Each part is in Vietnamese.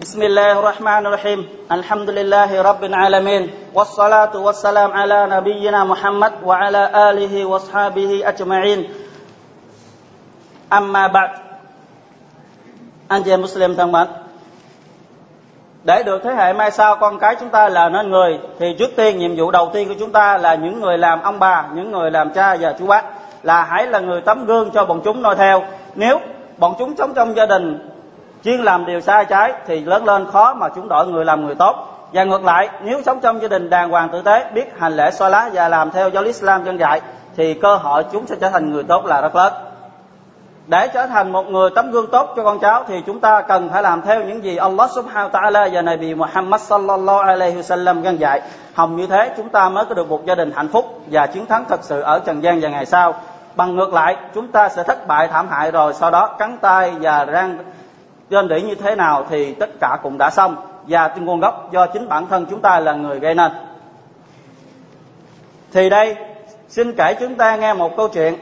بسم الله الرحمن الرحيم الحمد لله رب العالمين والصلاة والسلام على نبينا محمد وعلى آله وأصحابه أجمعين أما بعد anh chị em Muslim thân mến để được thế hệ mai sau con cái chúng ta là nên người thì trước tiên nhiệm vụ đầu tiên của chúng ta là những người làm ông bà những người làm cha và chú bác là hãy là người tấm gương cho bọn chúng noi theo nếu bọn chúng sống trong gia đình chuyên làm điều sai trái thì lớn lên khó mà chúng đổi người làm người tốt và ngược lại nếu sống trong gia đình đàng hoàng tử tế biết hành lễ xoa lá và làm theo giáo lý Islam dân dạy thì cơ hội chúng sẽ trở thành người tốt là rất lớn để trở thành một người tấm gương tốt cho con cháu thì chúng ta cần phải làm theo những gì Allah subhanahu wa ta'ala và Nabi Muhammad sallallahu alaihi wasallam căn dạy. Hồng như thế chúng ta mới có được một gia đình hạnh phúc và chiến thắng thật sự ở trần gian và ngày sau. Bằng ngược lại, chúng ta sẽ thất bại thảm hại rồi sau đó cắn tay và răng trên đỉ như thế nào thì tất cả cũng đã xong. Và nguồn gốc do chính bản thân chúng ta là người gây nên. Thì đây, xin kể chúng ta nghe một câu chuyện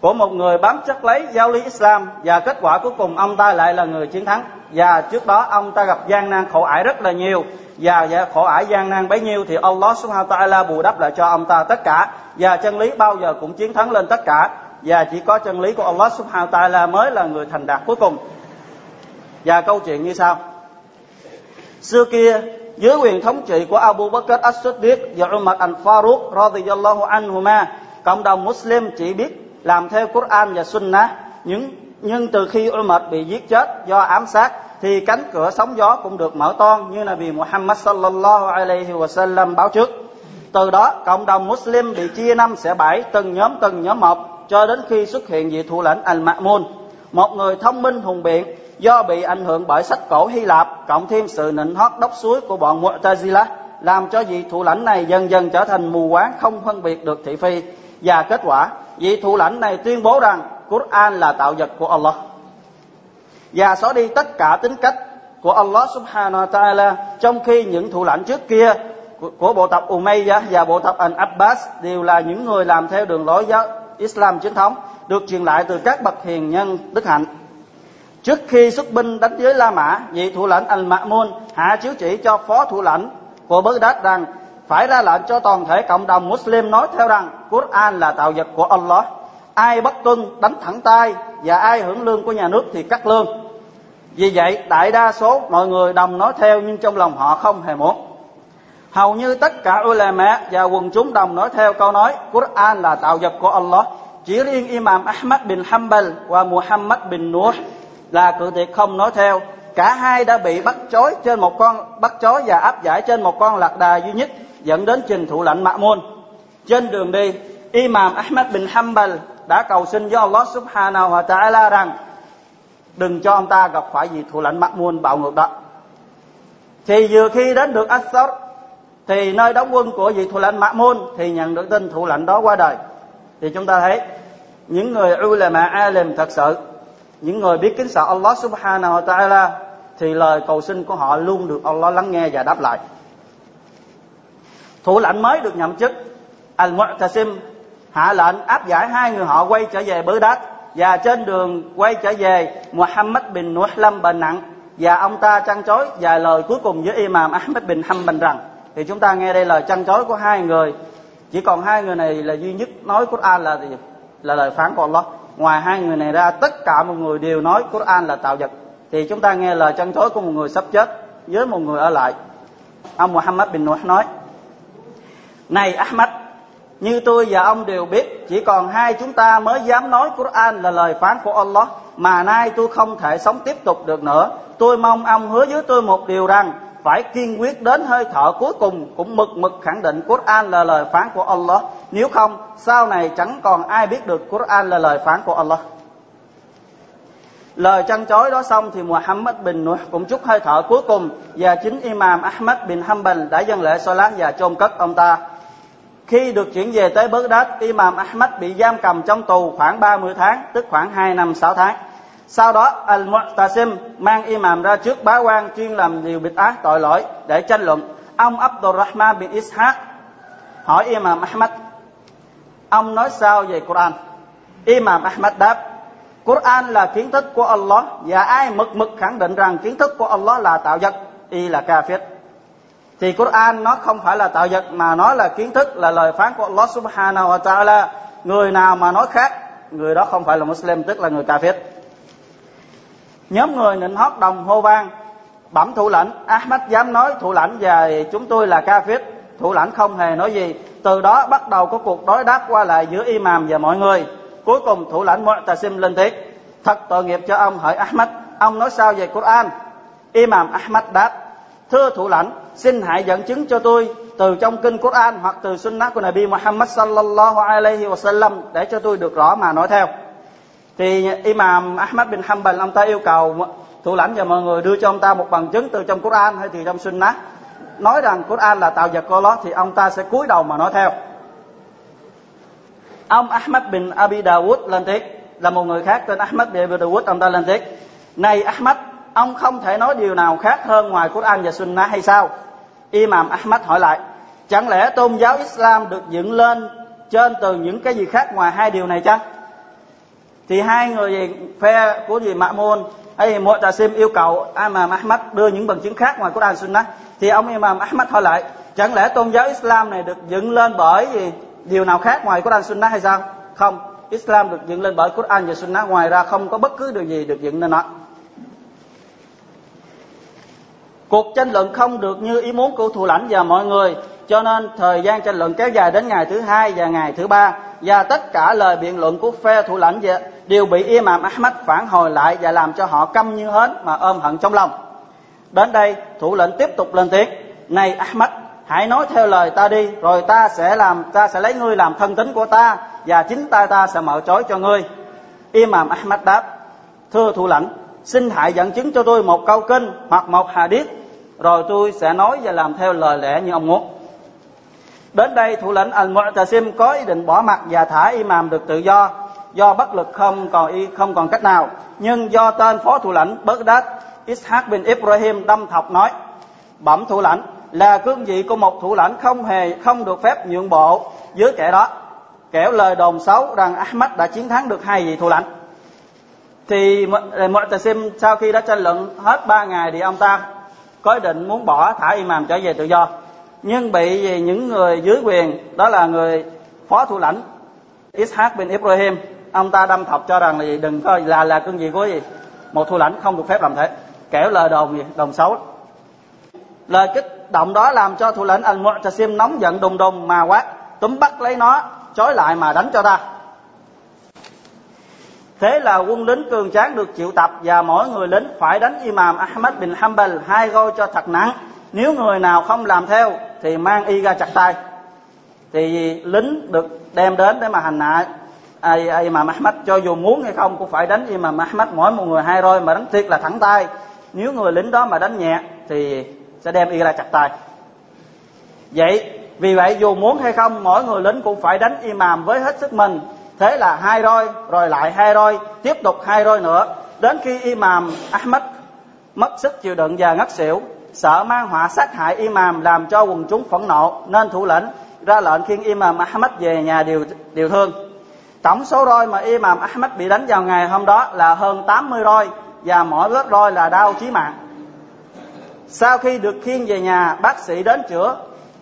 của một người bám chất lấy giáo lý Islam và kết quả cuối cùng ông ta lại là người chiến thắng. Và trước đó ông ta gặp gian nan khổ ải rất là nhiều. Và dạ, khổ ải gian nan bấy nhiêu thì Allah subhanahu wa ta'ala bù đắp lại cho ông ta tất cả. Và chân lý bao giờ cũng chiến thắng lên tất cả. Và chỉ có chân lý của Allah subhanahu wa ta'ala mới là người thành đạt cuối cùng và câu chuyện như sau xưa kia dưới quyền thống trị của Abu Bakr as-Siddiq và Umar al-Faruq radhiyallahu anhuma cộng đồng Muslim chỉ biết làm theo Quran và Sunnah nhưng nhưng từ khi Umar bị giết chết do ám sát thì cánh cửa sóng gió cũng được mở toan như là vì Muhammad sallallahu alaihi wasallam báo trước. Từ đó cộng đồng Muslim bị chia năm xẻ bảy từng nhóm từng nhóm một cho đến khi xuất hiện vị thủ lĩnh Al-Ma'mun, một người thông minh hùng biện do bị ảnh hưởng bởi sách cổ Hy Lạp, cộng thêm sự nịnh hót đốc suối của bọn Mu'tazila, làm cho vị thủ lãnh này dần dần trở thành mù quáng, không phân biệt được thị phi. Và kết quả, vị thủ lãnh này tuyên bố rằng Quran là tạo vật của Allah. Và xóa đi tất cả tính cách của Allah subhanahu wa ta'ala, trong khi những thủ lãnh trước kia của bộ tộc Umayyah và bộ tộc Al Abbas đều là những người làm theo đường lối giáo Islam chính thống, được truyền lại từ các bậc hiền nhân đức hạnh trước khi xuất binh đánh giới La Mã vị thủ lãnh Al Ma'mun hạ chiếu chỉ cho phó thủ lãnh của Baghdad rằng phải ra lệnh cho toàn thể cộng đồng Muslim nói theo rằng Quran là tạo vật của Allah. Ai bất tuân đánh thẳng tay và ai hưởng lương của nhà nước thì cắt lương. Vì vậy, đại đa số mọi người đồng nói theo nhưng trong lòng họ không hề muốn. Hầu như tất cả ulama và quần chúng đồng nói theo câu nói Quran là tạo vật của Allah. Chỉ riêng Imam Ahmad bin Hanbal và Muhammad bin Nuh là cự tuyệt không nói theo. Cả hai đã bị bắt chói trên một con bắt chói và áp giải trên một con lạc đà duy nhất dẫn đến trình thủ lãnh môn Trên đường đi, Imam Ahmad bin Hanbal đã cầu xin với Allah subhanahu wa ta'ala rằng đừng cho ông ta gặp phải vị thủ lãnh muôn bạo ngược đó. Thì vừa khi đến được Assad thì nơi đóng quân của vị thủ lãnh Môn thì nhận được tin thủ lãnh đó qua đời. Thì chúng ta thấy những người ulama alim thật sự, những người biết kính sợ Allah subhanahu wa ta'ala thì lời cầu xin của họ luôn được Allah lắng nghe và đáp lại. Thủ lãnh mới được nhậm chức, Al-Mu'tasim, hạ lệnh áp giải hai người họ quay trở về Baghdad và trên đường quay trở về Muhammad bin Nuhlam bệnh nặng và ông ta trăn chối vài lời cuối cùng với Imam Ahmed bin Hanbal rằng, thì chúng ta nghe đây lời trăn chối của hai người. Chỉ còn hai người này là duy nhất nói Quran là gì? Là lời phán của Allah ngoài hai người này ra tất cả mọi người đều nói Quran là tạo vật thì chúng ta nghe lời chân chối của một người sắp chết với một người ở lại ông Muhammad bin Nuh nói này Ahmad, như tôi và ông đều biết, chỉ còn hai chúng ta mới dám nói Quran là lời phán của Allah, mà nay tôi không thể sống tiếp tục được nữa. Tôi mong ông hứa với tôi một điều rằng, phải kiên quyết đến hơi thở cuối cùng cũng mực mực khẳng định Quran là lời phán của Allah. Nếu không, sau này chẳng còn ai biết được Quran là lời phán của Allah. Lời chăn chối đó xong thì Muhammad bin Nuh cũng chút hơi thở cuối cùng và chính Imam Ahmad bin Hanbal đã dâng lễ Salat và chôn cất ông ta khi được chuyển về tới Baghdad, Imam Ahmad bị giam cầm trong tù khoảng 30 tháng, tức khoảng 2 năm 6 tháng. Sau đó, Al-Mu'tasim mang Imam ra trước bá quan chuyên làm điều bịt ác tội lỗi để tranh luận. Ông Abdurrahman bin Ishaq hỏi Imam Ahmad, ông nói sao về Quran? Imam Ahmad đáp, Quran là kiến thức của Allah và ai mực mực khẳng định rằng kiến thức của Allah là tạo vật y là kafir. Thì Quran nó không phải là tạo vật mà nó là kiến thức là lời phán của Allah subhanahu wa ta'ala. Người nào mà nói khác người đó không phải là Muslim tức là người kafir. Nhóm người nịnh hót đồng hô vang bẩm thủ lãnh. Ahmad dám nói thủ lãnh và chúng tôi là kafir. Thủ lãnh không hề nói gì từ đó bắt đầu có cuộc đối đáp qua lại giữa imam và mọi người. Cuối cùng, thủ lãnh Mu'tasim lên tiếng, thật tội nghiệp cho ông hỏi Ahmad. Ông nói sao về Quran? Imam Ahmad đáp, thưa thủ lãnh, xin hãy dẫn chứng cho tôi từ trong kinh Quran hoặc từ sunnah của Nabi Muhammad sallallahu alaihi wasallam để cho tôi được rõ mà nói theo. Thì Imam Ahmad bin Hanbal, ông ta yêu cầu thủ lãnh và mọi người đưa cho ông ta một bằng chứng từ trong Quran hay từ trong sunnah nói rằng Quran là tạo vật của Allah thì ông ta sẽ cúi đầu mà nói theo. Ông Ahmad bin Abi Dawud lên tiếng, là một người khác tên Ahmad bin Abi Dawud, ông ta lên tiếng. Này Ahmad, ông không thể nói điều nào khác hơn ngoài Quran và Sunnah hay sao? Imam Ahmad hỏi lại, chẳng lẽ tôn giáo Islam được dựng lên trên từ những cái gì khác ngoài hai điều này chăng? Thì hai người phe của gì Ma'mun hay Mu'tasim yêu cầu Imam Ahmad đưa những bằng chứng khác ngoài Quran Sunnah. Thì ông Imam Ahmad hỏi lại, chẳng lẽ tôn giáo Islam này được dựng lên bởi gì? Điều nào khác ngoài Quran Sunnah hay sao? Không, Islam được dựng lên bởi Quran và Sunnah. Ngoài ra không có bất cứ điều gì được dựng lên nó. Cuộc tranh luận không được như ý muốn của thủ lãnh và mọi người. Cho nên thời gian tranh luận kéo dài đến ngày thứ hai và ngày thứ ba. Và tất cả lời biện luận của phe thủ lãnh đều bị Imam Ahmad phản hồi lại và làm cho họ căm như hến mà ôm hận trong lòng. Đến đây, thủ lĩnh tiếp tục lên tiếng: "Này Ahmad, hãy nói theo lời ta đi, rồi ta sẽ làm ta sẽ lấy ngươi làm thân tín của ta và chính ta ta sẽ mở trói cho ngươi." Imam Ahmad đáp: "Thưa thủ lãnh, xin hãy dẫn chứng cho tôi một câu kinh hoặc một hadith, rồi tôi sẽ nói và làm theo lời lẽ như ông muốn." Đến đây thủ lĩnh Al-Mu'tasim có ý định bỏ mặt và thả imam được tự do do bất lực không còn y không còn cách nào. Nhưng do tên phó thủ lãnh Baghdad Ishaq bin Ibrahim đâm thọc nói: "Bẩm thủ lãnh, là cương vị của một thủ lãnh không hề không được phép nhượng bộ dưới kẻ đó." Kẻo lời đồn xấu rằng Ahmad đã chiến thắng được hai vị thủ lãnh. Thì ờ, Mu'tasim sau khi đã tranh luận hết ba ngày thì ông ta có ý định muốn bỏ thả imam trở về tự do nhưng bị những người dưới quyền đó là người phó thủ lãnh Ishaq bin Ibrahim ông ta đâm thọc cho rằng là gì? Đừng có là là cương vị của gì? Một thủ lãnh không được phép làm thế. Kẻo lời đồn gì? Đồn xấu. Lời kích động đó làm cho thủ lãnh al mu'tasim nóng giận đùng đùng mà quát, túm bắt lấy nó, trói lại mà đánh cho ta. Thế là quân lính cường tráng được triệu tập và mỗi người lính phải đánh imam ahmad bin hanbal hai gôi cho thật nặng. Nếu người nào không làm theo thì mang y ra chặt tay. Thì lính được đem đến để mà hành hạ ai mà Ahmad cho dù muốn hay không cũng phải đánh Imam Ahmad mỗi một người hai roi mà đánh thiệt là thẳng tay. Nếu người lính đó mà đánh nhẹ thì sẽ đem y ra chặt tay. Vậy, vì vậy dù muốn hay không, mỗi người lính cũng phải đánh imam với hết sức mình. Thế là hai roi, rồi lại hai roi, tiếp tục hai roi nữa. Đến khi imam Ahmad mất sức chịu đựng và ngất xỉu, sợ mang họa sát hại imam làm cho quần chúng phẫn nộ, nên thủ lĩnh ra lệnh khiêng imam ahmad về nhà điều điều thương tổng số roi mà imam ahmad bị đánh vào ngày hôm đó là hơn 80 roi và mỗi vết roi là đau chí mạng. Sau khi được khiêng về nhà, bác sĩ đến chữa,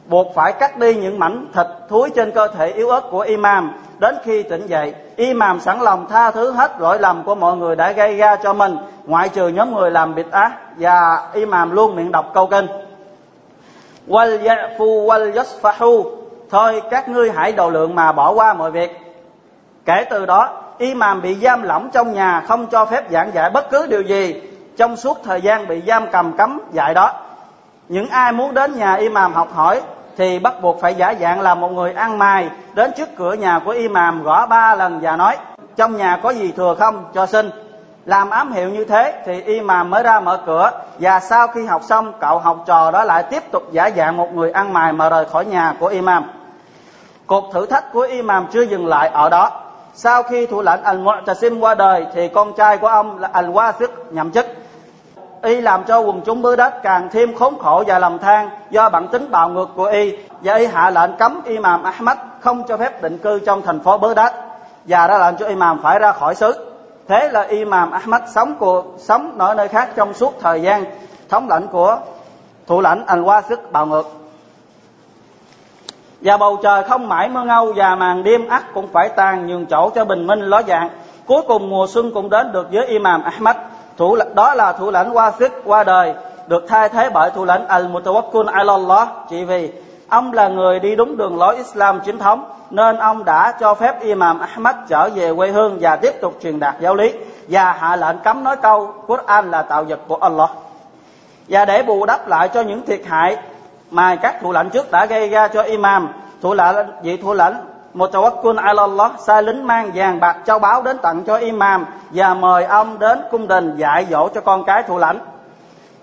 buộc phải cắt đi những mảnh thịt thúi trên cơ thể yếu ớt của imam. Đến khi tỉnh dậy, imam sẵn lòng tha thứ hết lỗi lầm của mọi người đã gây ra cho mình, ngoại trừ nhóm người làm bịt á và imam luôn miệng đọc câu kinh. Wal yafu wal yasfahu. Thôi các ngươi hãy độ lượng mà bỏ qua mọi việc kể từ đó, imam bị giam lỏng trong nhà, không cho phép giảng dạy bất cứ điều gì. Trong suốt thời gian bị giam cầm cấm dạy đó, những ai muốn đến nhà imam học hỏi thì bắt buộc phải giả dạng là một người ăn mày. Đến trước cửa nhà của imam gõ ba lần và nói, trong nhà có gì thừa không, cho xin? Làm ám hiệu như thế thì imam mới ra mở cửa. Và sau khi học xong, cậu học trò đó lại tiếp tục giả dạng một người ăn mày mà rời khỏi nhà của imam. Cuộc thử thách của imam chưa dừng lại ở đó sau khi thủ lãnh al mu'tasim qua đời thì con trai của ông là al wasiq nhậm chức. Y làm cho quần chúng bứ đất càng thêm khốn khổ và lầm than do bản tính bạo ngược của y và y hạ lệnh cấm imam ahmad không cho phép định cư trong thành phố bứ đất và đã làm cho imam phải ra khỏi xứ. Thế là imam ahmad sống cuộc, sống ở nơi khác trong suốt thời gian thống lãnh của thủ lãnh Al-Wasiq bạo ngược và bầu trời không mãi mưa ngâu và màn đêm ắt cũng phải tàn nhường chỗ cho bình minh ló dạng. Cuối cùng mùa xuân cũng đến được với imam ahmad, thủ đó là thủ lãnh wasit qua đời, được thay thế bởi thủ lãnh al mutawakkil alallah. Chỉ vì ông là người đi đúng đường lối Islam chính thống, nên ông đã cho phép Imam Ahmad trở về quê hương và tiếp tục truyền đạt giáo lý và hạ lệnh cấm nói câu Quran là tạo vật của Allah. Và để bù đắp lại cho những thiệt hại mà các thủ lãnh trước đã gây ra cho Imam. Thủ lãnh vị thủ lãnh một Mutawakkil ala Allah sai lính mang vàng bạc châu báu đến tặng cho Imam và mời ông đến cung đình dạy dỗ cho con cái thủ lãnh.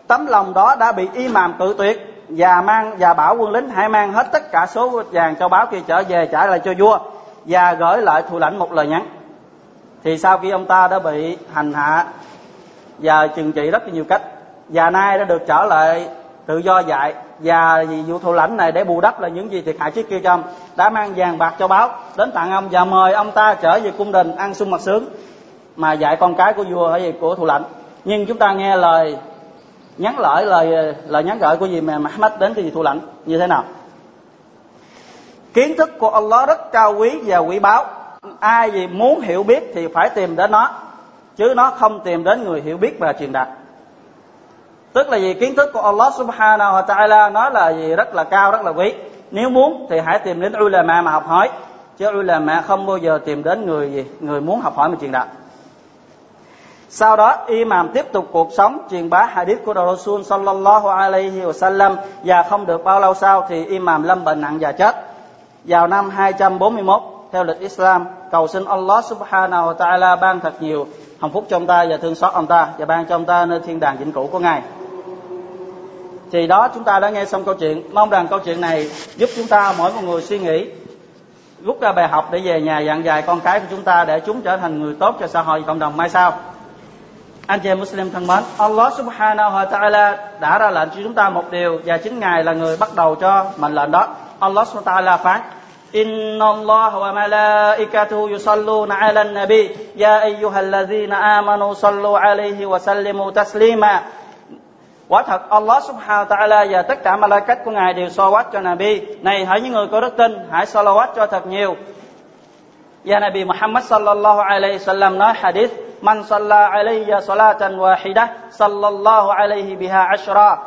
Tấm lòng đó đã bị Imam cự tuyệt và mang và bảo quân lính hãy mang hết tất cả số vàng châu báu kia trở về trả lại cho vua và gửi lại thủ lãnh một lời nhắn. Thì sau khi ông ta đã bị hành hạ và trừng trị rất nhiều cách, và nay đã được trở lại tự do dạy và vì vụ thủ lãnh này để bù đắp là những gì thiệt hại trước kia cho ông, đã mang vàng bạc cho báo, đến tặng ông và mời ông ta trở về cung đình ăn sung mặc sướng mà dạy con cái của vua hay gì của thủ lãnh. Nhưng chúng ta nghe lời, nhắn lời lời lời nhắn gửi của gì mà Muhammad đến cái gì thủ lãnh như thế nào? Kiến thức của Allah rất cao quý và quý báu. Ai gì muốn hiểu biết thì phải tìm đến nó, chứ nó không tìm đến người hiểu biết và truyền đạt tức là gì? Kiến thức của Allah subhanahu wa ta'ala nó là gì? Rất là cao, rất là quý. Nếu muốn thì hãy tìm đến ulama mà học hỏi. Chứ ulama không bao giờ tìm đến người gì, người muốn học hỏi mà truyền đạt. Sau đó, imam tiếp tục cuộc sống, truyền bá hadith của Rasul sallallahu alaihi wasallam. Và không được bao lâu sau thì imam lâm bệnh nặng và chết. Vào năm 241 theo lịch Islam, cầu xin Allah subhanahu wa ta'ala ban thật nhiều hạnh phúc cho ông ta và thương xót ông ta và ban cho ông ta nơi thiên đàng vĩnh cửu của ngài thì đó chúng ta đã nghe xong câu chuyện mong rằng câu chuyện này giúp chúng ta mỗi một người suy nghĩ rút ra bài học để về nhà dặn dạy con cái của chúng ta để chúng trở thành người tốt cho xã hội và cộng đồng mai sau anh chị em Muslim thân mến Allah subhanahu wa ta'ala đã ra lệnh cho chúng ta một điều và chính Ngài là người bắt đầu cho mệnh lệnh đó Allah subhanahu wa ta'ala phán إن الله وملائكته يصلون على النبي يا أيها الذين آمنوا صلوا عليه وسلموا تسليما quả thật, Allah subhanahu ta'ala và tất cả malaikat của ngài đều salawat cho Nabi. Này hãy những người có đức tin, hãy salawat cho thật nhiều. Và Nabi Muhammad sallallahu alaihi wasallam nói hadith, man salla alayya salatan wahidah, sallallahu alaihi biha ashra.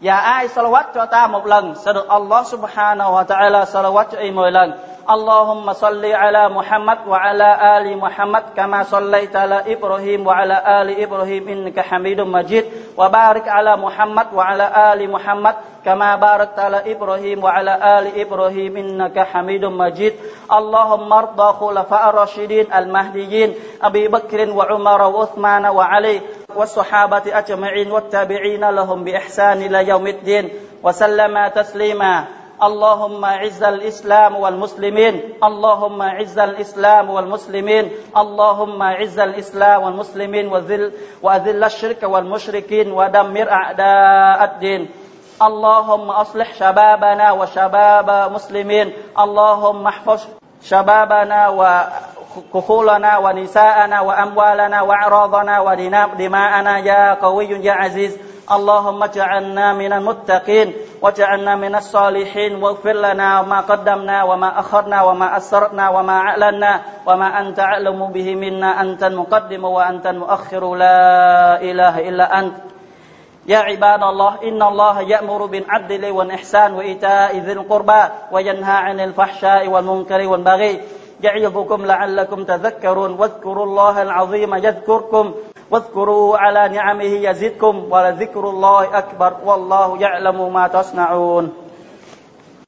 Và ai salawat cho ta một lần, sẽ được Allah subhanahu wa ta'ala salawat cho y 10 lần. Allahumma salli ala Muhammad wa ala ali Muhammad kama sallaita ala Ibrahim wa ala ali Ibrahim innaka Hamidum Majid. وبارك على محمد وعلى آل محمد كما باركت على إبراهيم وعلى آل إبراهيم إنك حميد مجيد. اللهم ارضى خلفاء الراشدين المهديين أبي بكر وعمر وعثمان وعلي والصحابة أجمعين والتابعين لهم بإحسان إلى يوم الدين. وسلم تسليما. اللهم اعز الإسلام والمسلمين اللهم اعز الإسلام والمسلمين اللهم اعز الإسلام والمسلمين وذل وأذل الشرك والمشركين ودمر أعداء الدين. اللهم أصلح شبابنا وشباب مسلمين. اللهم احفظ شبابنا وكفولنا ونساءنا وأموالنا وأعراضنا ودماءنا. يا قوي يا عزيز اللهم اجعلنا من المتقين. واجعلنا من الصالحين واغفر لنا ما قدمنا وما أخرنا وما أسررنا وما أعلنا وما أنت أعلم به منا. أنت المقدم وأنت المؤخر. لا إله إلا أنت. يا عباد الله إن الله يأمر بالعدل والإحسان وإيتاء ذي القربى وينهى عن الفحشاء والمنكر والبغي. يعظكم لعلكم تذكرون. واذكروا الله العظيم يذكركم. واذكروا على نعمه يزدكم ولذكر الله أكبر والله يعلم ما تصنعون